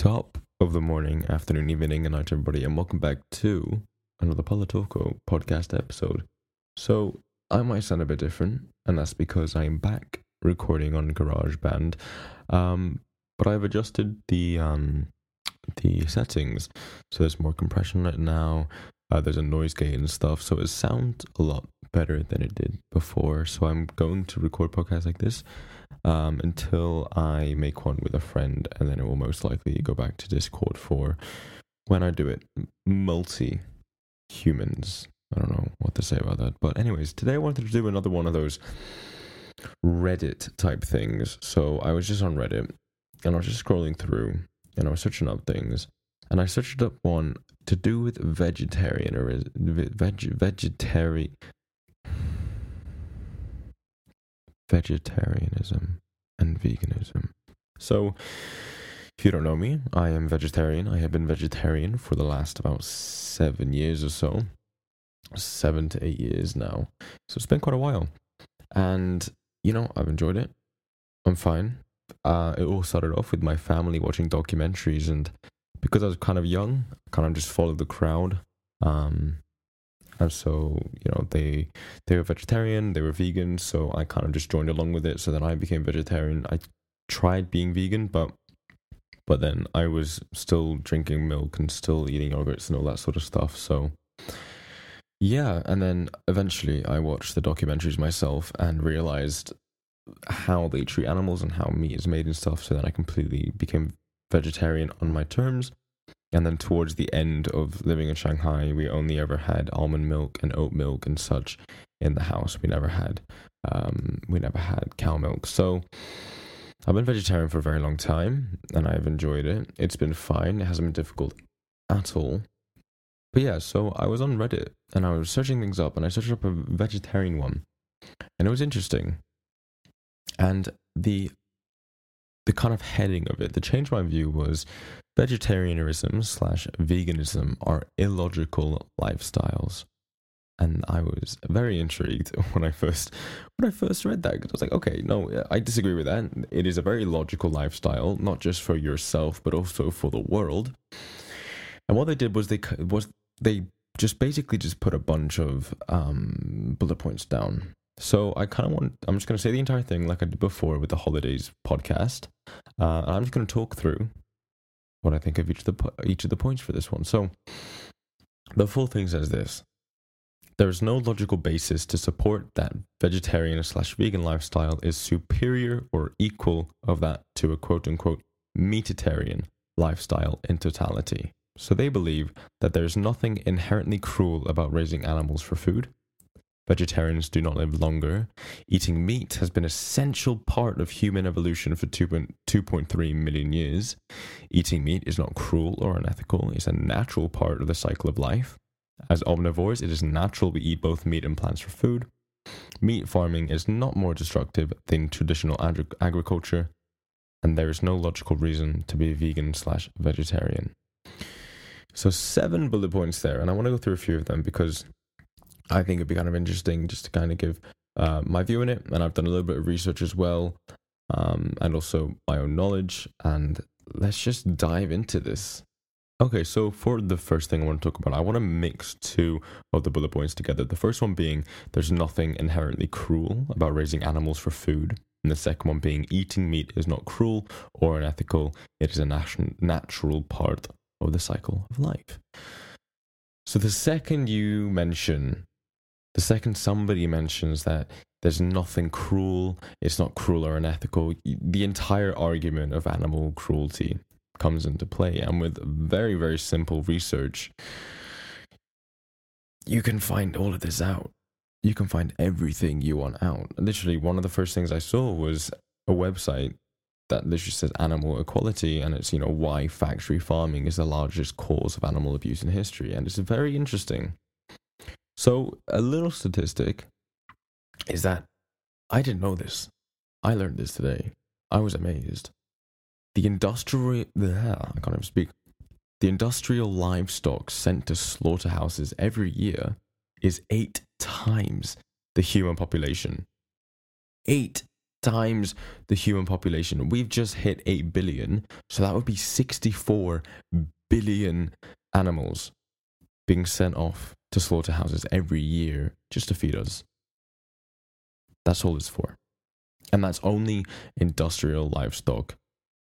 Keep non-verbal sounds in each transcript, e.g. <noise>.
Top of the morning, afternoon, evening, and night, everybody, and welcome back to another Politoko podcast episode. So, I might sound a bit different, and that's because I'm back recording on GarageBand. Um, but I've adjusted the um, the settings, so there's more compression right now. Uh, there's a noise gate and stuff, so it sounds a lot better than it did before. So I'm going to record podcasts like this um, until I make one with a friend, and then it will most likely go back to Discord for when I do it. Multi humans. I don't know what to say about that. But, anyways, today I wanted to do another one of those Reddit type things. So I was just on Reddit and I was just scrolling through and I was searching up things. And I searched up one to do with vegetarian or veg, vegetarian vegetarianism and veganism. So, if you don't know me, I am vegetarian. I have been vegetarian for the last about seven years or so. Seven to eight years now. So it's been quite a while. And, you know, I've enjoyed it. I'm fine. Uh, it all started off with my family watching documentaries. And because I was kind of young, I kind of just followed the crowd. Um, and so you know they they were vegetarian they were vegan so i kind of just joined along with it. So then i became vegetarian. I tried being vegan but but then i was still drinking milk and still eating yogurts and all that sort of stuff. So yeah and then eventually i watched the documentaries myself and realized how they treat animals and how meat is made and stuff. So then i completely became vegetarian on my terms and then towards the end of living in Shanghai, we only ever had almond milk and oat milk and such in the house. We never had um, we never had cow milk. So I've been vegetarian for a very long time and I've enjoyed it. It's been fine. It hasn't been difficult at all. But yeah, so I was on Reddit and I was searching things up and I searched up a vegetarian one. And it was interesting. And the the kind of heading of it, the change my view was vegetarianism slash veganism are illogical lifestyles. And I was very intrigued <laughs> when I first when I first read that because I was like, okay, no, I disagree with that. It is a very logical lifestyle, not just for yourself but also for the world. And what they did was they was they just basically just put a bunch of um, bullet points down. So I kind of want I'm just going to say the entire thing like I did before with the holidays podcast. Uh, I'm just going to talk through what I think of each of the each of the points for this one. So the full thing says this. There is no logical basis to support that vegetarian slash vegan lifestyle is superior or equal of that to a quote unquote meatitarian lifestyle in totality. So they believe that there is nothing inherently cruel about raising animals for food, Vegetarians do not live longer. Eating meat has been an essential part of human evolution for 2.3 million years. Eating meat is not cruel or unethical, it's a natural part of the cycle of life. As omnivores, it is natural we eat both meat and plants for food. Meat farming is not more destructive than traditional agri- agriculture, and there is no logical reason to be vegan slash vegetarian. So, seven bullet points there, and I want to go through a few of them because I think it'd be kind of interesting just to kind of give uh, my view on it. And I've done a little bit of research as well, um, and also my own knowledge. And let's just dive into this. Okay, so for the first thing I want to talk about, I want to mix two of the bullet points together. The first one being there's nothing inherently cruel about raising animals for food. And the second one being eating meat is not cruel or unethical, it is a nat- natural part of the cycle of life. So the second you mention the second somebody mentions that there's nothing cruel, it's not cruel or unethical, the entire argument of animal cruelty comes into play. And with very, very simple research, you can find all of this out. You can find everything you want out. Literally, one of the first things I saw was a website that literally says animal equality and it's, you know, why factory farming is the largest cause of animal abuse in history. And it's very interesting so, a little statistic is that I didn't know this. I learned this today. I was amazed. The industrial, I can't even speak. The industrial livestock sent to slaughterhouses every year is eight times the human population. Eight times the human population. We've just hit 8 billion, so that would be 64 billion animals being sent off to slaughterhouses every year just to feed us. That's all it's for. And that's only industrial livestock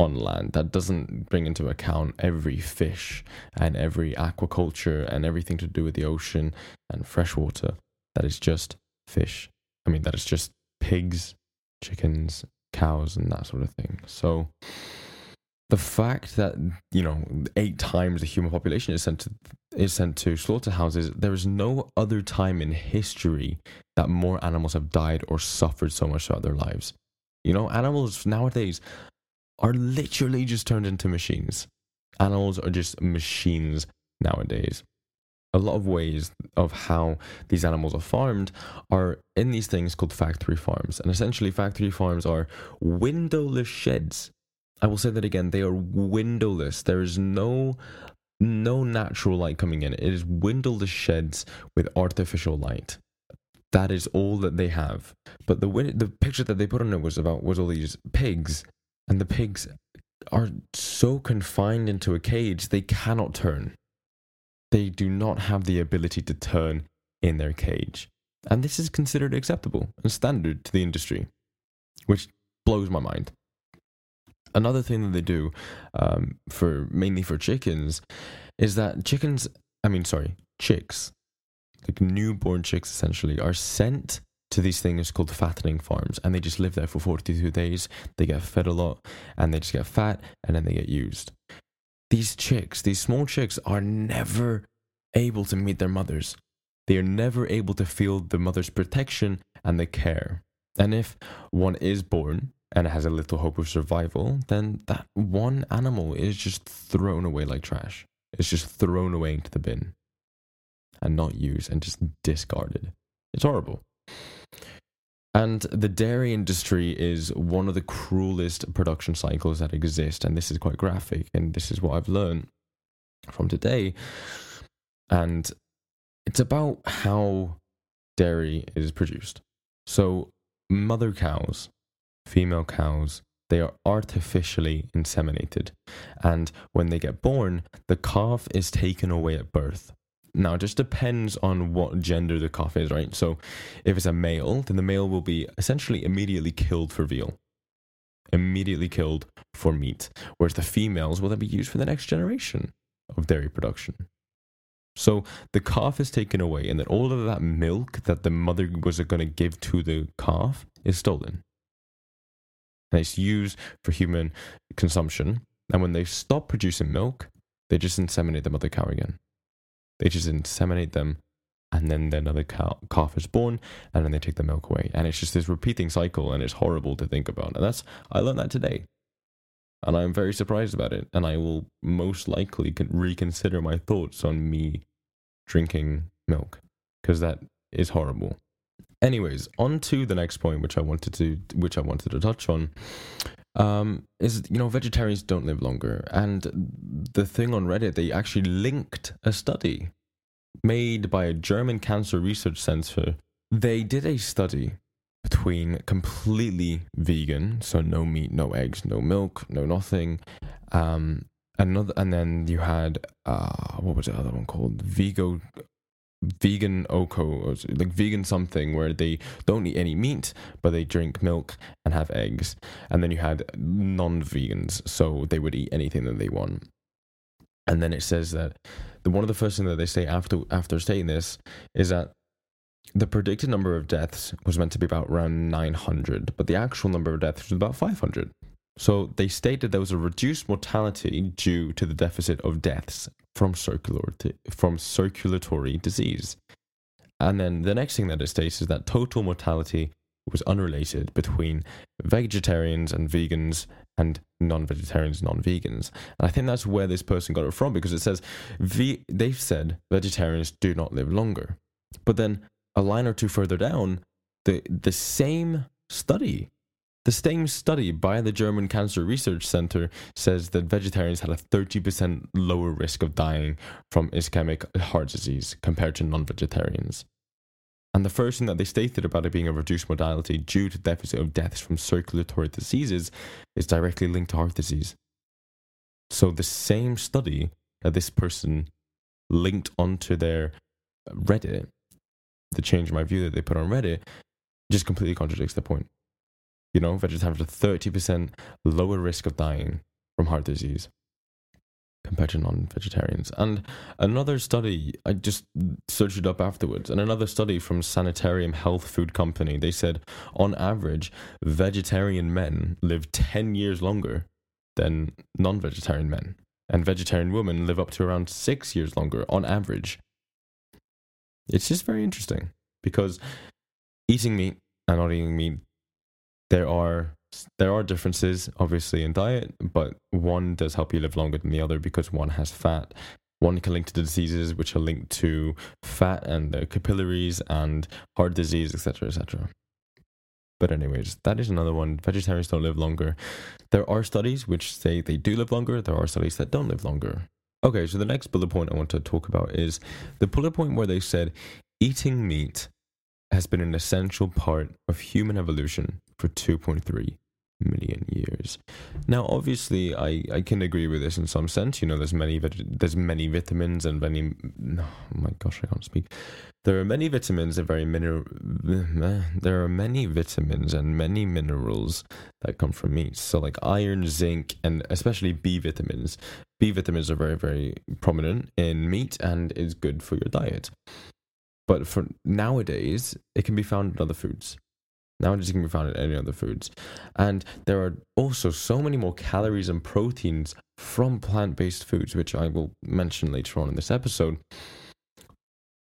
on land. That doesn't bring into account every fish and every aquaculture and everything to do with the ocean and freshwater. That is just fish. I mean, that is just pigs, chickens, cows, and that sort of thing. So the fact that you know eight times the human population is sent to is sent to slaughterhouses, there is no other time in history that more animals have died or suffered so much throughout their lives. You know, animals nowadays are literally just turned into machines. Animals are just machines nowadays. A lot of ways of how these animals are farmed are in these things called factory farms. And essentially, factory farms are windowless sheds. I will say that again, they are windowless. There is no no natural light coming in. It is windowless sheds with artificial light. That is all that they have. But the the picture that they put on it was about was all these pigs and the pigs are so confined into a cage they cannot turn. They do not have the ability to turn in their cage. And this is considered acceptable and standard to the industry, which blows my mind. Another thing that they do um, for mainly for chickens is that chickens, I mean, sorry, chicks, like newborn chicks essentially, are sent to these things called fattening farms and they just live there for 42 days. They get fed a lot and they just get fat and then they get used. These chicks these small chicks are never able to meet their mothers. They are never able to feel the mother's protection and the care. And if one is born and it has a little hope of survival then that one animal is just thrown away like trash it's just thrown away into the bin and not used and just discarded it's horrible and the dairy industry is one of the cruelest production cycles that exist. And this is quite graphic. And this is what I've learned from today. And it's about how dairy is produced. So, mother cows, female cows, they are artificially inseminated. And when they get born, the calf is taken away at birth. Now, it just depends on what gender the calf is, right? So, if it's a male, then the male will be essentially immediately killed for veal, immediately killed for meat, whereas the females will then be used for the next generation of dairy production. So, the calf is taken away, and then all of that milk that the mother was going to give to the calf is stolen. And it's used for human consumption. And when they stop producing milk, they just inseminate the mother cow again. They just inseminate them, and then another cow, calf is born, and then they take the milk away. And it's just this repeating cycle, and it's horrible to think about. And that's I learned that today, and I'm very surprised about it. And I will most likely reconsider my thoughts on me drinking milk because that is horrible. Anyways, on to the next point, which I wanted to which I wanted to touch on um, is you know vegetarians don't live longer, and the thing on Reddit they actually linked a study made by a German cancer research center. They did a study between completely vegan, so no meat, no eggs, no milk, no nothing, um, another, and then you had uh, what was the other one called? Vigo vegan or like vegan something where they don't eat any meat but they drink milk and have eggs. And then you had non-vegans so they would eat anything that they want. And then it says that the one of the first things that they say after after saying this is that the predicted number of deaths was meant to be about around 900 but the actual number of deaths was about 500 so they stated there was a reduced mortality due to the deficit of deaths from circulatory, from circulatory disease. And then the next thing that it states is that total mortality was unrelated between vegetarians and vegans and non-vegetarians non-vegans and i think that's where this person got it from because it says ve- they've said vegetarians do not live longer but then a line or two further down the the same study the same study by the German Cancer Research Center says that vegetarians had a 30% lower risk of dying from ischemic heart disease compared to non vegetarians. And the first thing that they stated about it being a reduced mortality due to deficit of deaths from circulatory diseases is directly linked to heart disease. So the same study that this person linked onto their Reddit, the change in my view that they put on Reddit, just completely contradicts the point. You know, vegetarians have a 30% lower risk of dying from heart disease compared to non-vegetarians. And another study, I just searched it up afterwards, and another study from Sanitarium Health Food Company, they said on average, vegetarian men live 10 years longer than non-vegetarian men. And vegetarian women live up to around six years longer on average. It's just very interesting because eating meat and not eating meat, there are there are differences obviously in diet, but one does help you live longer than the other because one has fat. One can link to the diseases which are linked to fat and the capillaries and heart disease, etc., etc. But anyways, that is another one. Vegetarians don't live longer. There are studies which say they do live longer. There are studies that don't live longer. Okay, so the next bullet point I want to talk about is the bullet point where they said eating meat has been an essential part of human evolution for 2.3 million years. Now, obviously, I, I can agree with this in some sense. You know, there's many there's many vitamins and many. Oh my gosh, I can't speak. There are many vitamins and very mineral. <laughs> There are many vitamins and many minerals that come from meat. So, like iron, zinc, and especially B vitamins. B vitamins are very very prominent in meat and is good for your diet. But for nowadays, it can be found in other foods. Nowadays, it can be found in any other foods. And there are also so many more calories and proteins from plant based foods, which I will mention later on in this episode.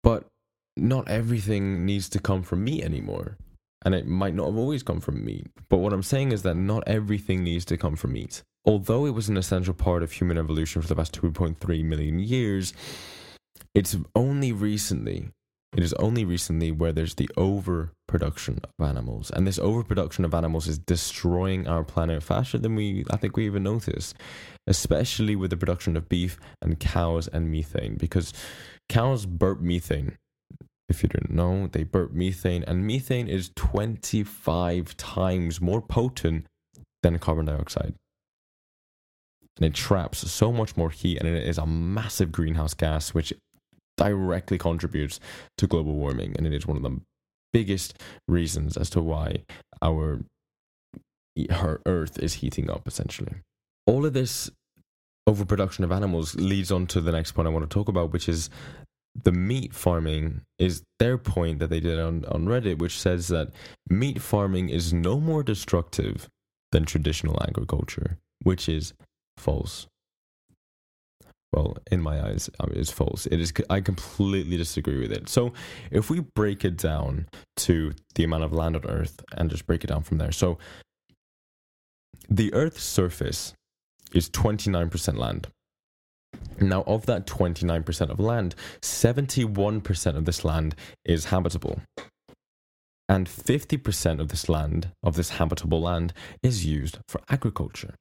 But not everything needs to come from meat anymore. And it might not have always come from meat. But what I'm saying is that not everything needs to come from meat. Although it was an essential part of human evolution for the past 2.3 million years, it's only recently it is only recently where there's the overproduction of animals, and this overproduction of animals is destroying our planet faster than we, I think, we even notice. Especially with the production of beef and cows and methane, because cows burp methane. If you didn't know, they burp methane, and methane is 25 times more potent than carbon dioxide. And it traps so much more heat, and it is a massive greenhouse gas, which directly contributes to global warming, and it is one of the biggest reasons as to why our our Earth is heating up. Essentially, all of this overproduction of animals leads on to the next point I want to talk about, which is the meat farming is their point that they did on, on Reddit, which says that meat farming is no more destructive than traditional agriculture, which is false well, in my eyes, is false. It is. I completely disagree with it. So, if we break it down to the amount of land on Earth and just break it down from there, so the Earth's surface is twenty nine percent land. Now, of that twenty nine percent of land, seventy one percent of this land is habitable, and fifty percent of this land, of this habitable land, is used for agriculture.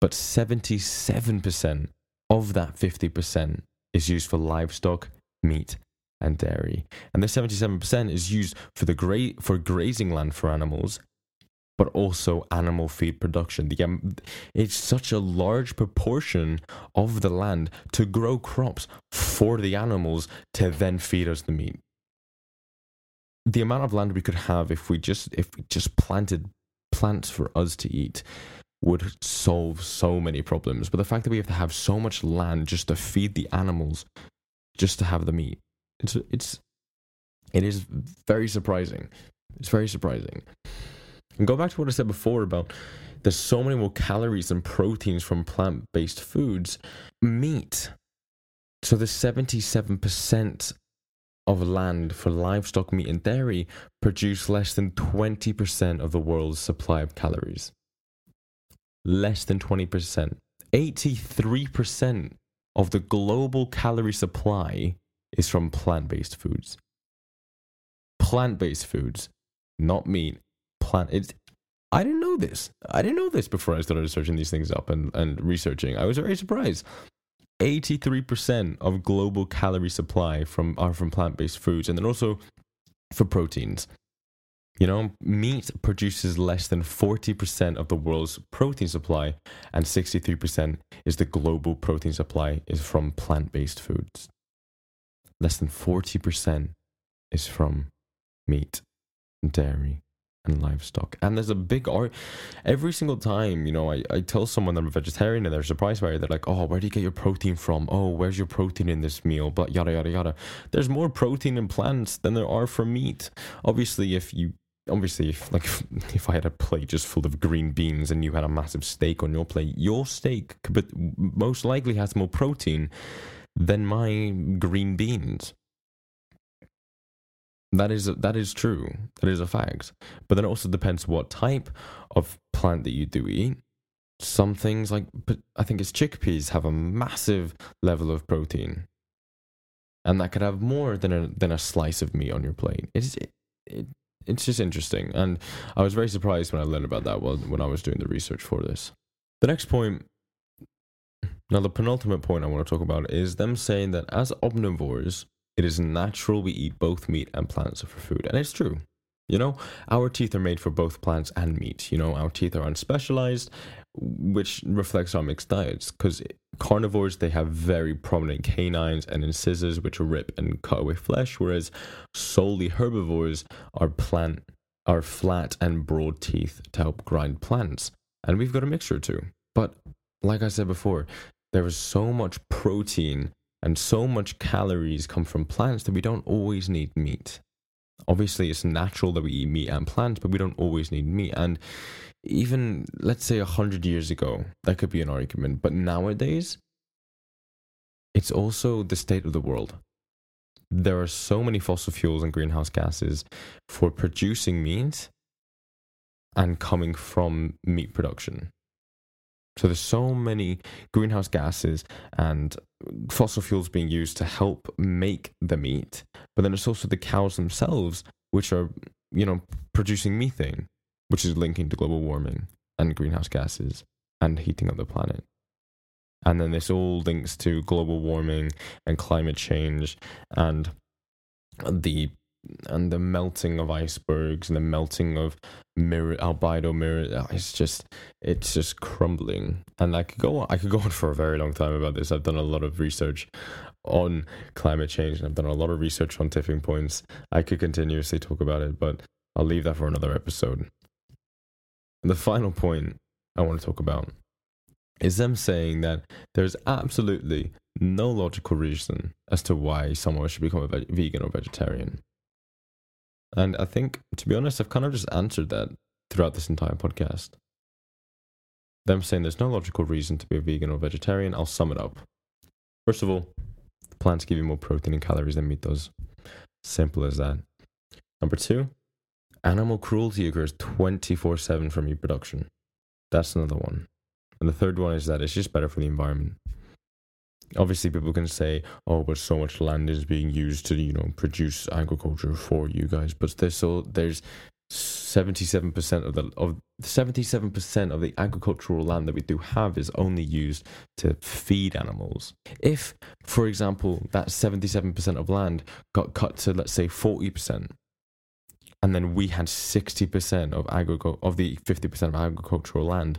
But seventy seven percent of that 50% is used for livestock, meat, and dairy. And the 77% is used for the gra- for grazing land for animals, but also animal feed production. The, um, it's such a large proportion of the land to grow crops for the animals to then feed us the meat. The amount of land we could have if we just if we just planted plants for us to eat would solve so many problems. But the fact that we have to have so much land just to feed the animals, just to have the meat, it's it's it is very surprising. It's very surprising. And go back to what I said before about there's so many more calories and proteins from plant-based foods. Meat. So the 77% of land for livestock, meat, and dairy produce less than 20% of the world's supply of calories less than 20%. 83% of the global calorie supply is from plant based foods. Plant based foods, not meat. Plant. It's, I didn't know this. I didn't know this before I started searching these things up and, and researching. I was very surprised. 83% of global calorie supply from are from plant based foods. And then also for proteins. You know, meat produces less than 40% of the world's protein supply, and 63% is the global protein supply is from plant-based foods. Less than 40% is from meat, dairy, and livestock. And there's a big art. Every single time, you know, I, I tell someone I'm a vegetarian and they're surprised by it. They're like, oh, where do you get your protein from? Oh, where's your protein in this meal? But yada, yada, yada. There's more protein in plants than there are from meat. Obviously, if you obviously if like <laughs> if I had a plate just full of green beans and you had a massive steak on your plate, your steak but most likely has more protein than my green beans. That is that is true. That is a fact. But then it also depends what type of plant that you do eat. Some things like but I think it's chickpeas have a massive level of protein, and that could have more than a than a slice of meat on your plate. It's it, it it's just interesting. And I was very surprised when I learned about that when I was doing the research for this. The next point, now the penultimate point I want to talk about is them saying that as omnivores, it is natural we eat both meat and plants for food. And it's true. You know, our teeth are made for both plants and meat. You know, our teeth are unspecialized, which reflects our mixed diets. Because carnivores, they have very prominent canines and incisors, which rip and cut away flesh, whereas solely herbivores are plant are flat and broad teeth to help grind plants. And we've got a mixture too. But like I said before, there is so much protein and so much calories come from plants that we don't always need meat obviously it's natural that we eat meat and plants, but we don't always need meat. And even let's say a hundred years ago, that could be an argument. But nowadays, it's also the state of the world. There are so many fossil fuels and greenhouse gases for producing meat and coming from meat production. So there's so many greenhouse gases and fossil fuels being used to help make the meat, but then it's also the cows themselves which are, you know, producing methane, which is linking to global warming and greenhouse gases and heating up the planet. And then this all links to global warming and climate change and the and the melting of icebergs and the melting of mirror albedo mirror uh, it's just it's just crumbling. And i could go on, i could go on for a very long time about this. I've done a lot of research on climate change and i've done a lot of research on tipping points. I could continuously talk about it but i'll leave that for another episode. And the final point i want to talk about is them saying that there's absolutely no logical reason as to why someone should become a vegan or vegetarian and I think, to be honest, I've kind of just answered that throughout this entire podcast. Them saying there's no logical reason to be a vegan or vegetarian, I'll sum it up. First of all, plants give you more protein and calories than meat does. Simple as that. Number two, animal cruelty occurs 24 7 from meat production. That's another one. And the third one is that it's just better for the environment obviously people can say oh but so much land is being used to you know produce agriculture for you guys. But there's so there's 77% of the of 77% of the agricultural land that we do have is only used to feed animals. If for example that 77% of land got cut to let's say 40% and then we had 60% of agricul- of the 50% of agricultural land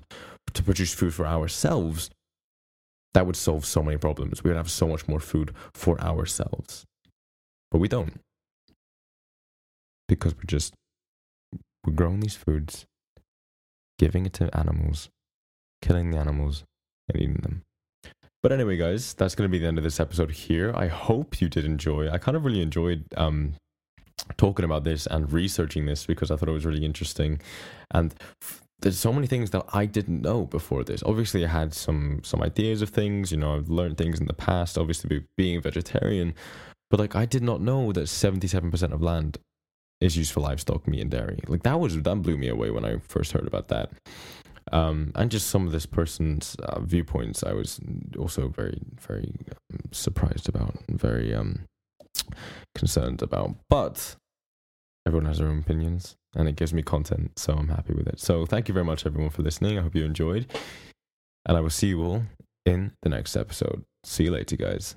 to produce food for ourselves that would solve so many problems. We would have so much more food for ourselves. But we don't. Because we're just we're growing these foods, giving it to animals, killing the animals, and eating them. But anyway, guys, that's going to be the end of this episode here. I hope you did enjoy. I kind of really enjoyed um, talking about this and researching this because I thought it was really interesting. And there's so many things that I didn't know before this. Obviously, I had some some ideas of things. You know, I've learned things in the past. Obviously, being vegetarian, but like I did not know that seventy seven percent of land is used for livestock, meat, and dairy. Like that was that blew me away when I first heard about that. Um, and just some of this person's uh, viewpoints, I was also very very um, surprised about, very um, concerned about. But everyone has their own opinions and it gives me content. So I'm happy with it. So thank you very much, everyone, for listening. I hope you enjoyed. And I will see you all in the next episode. See you later, guys.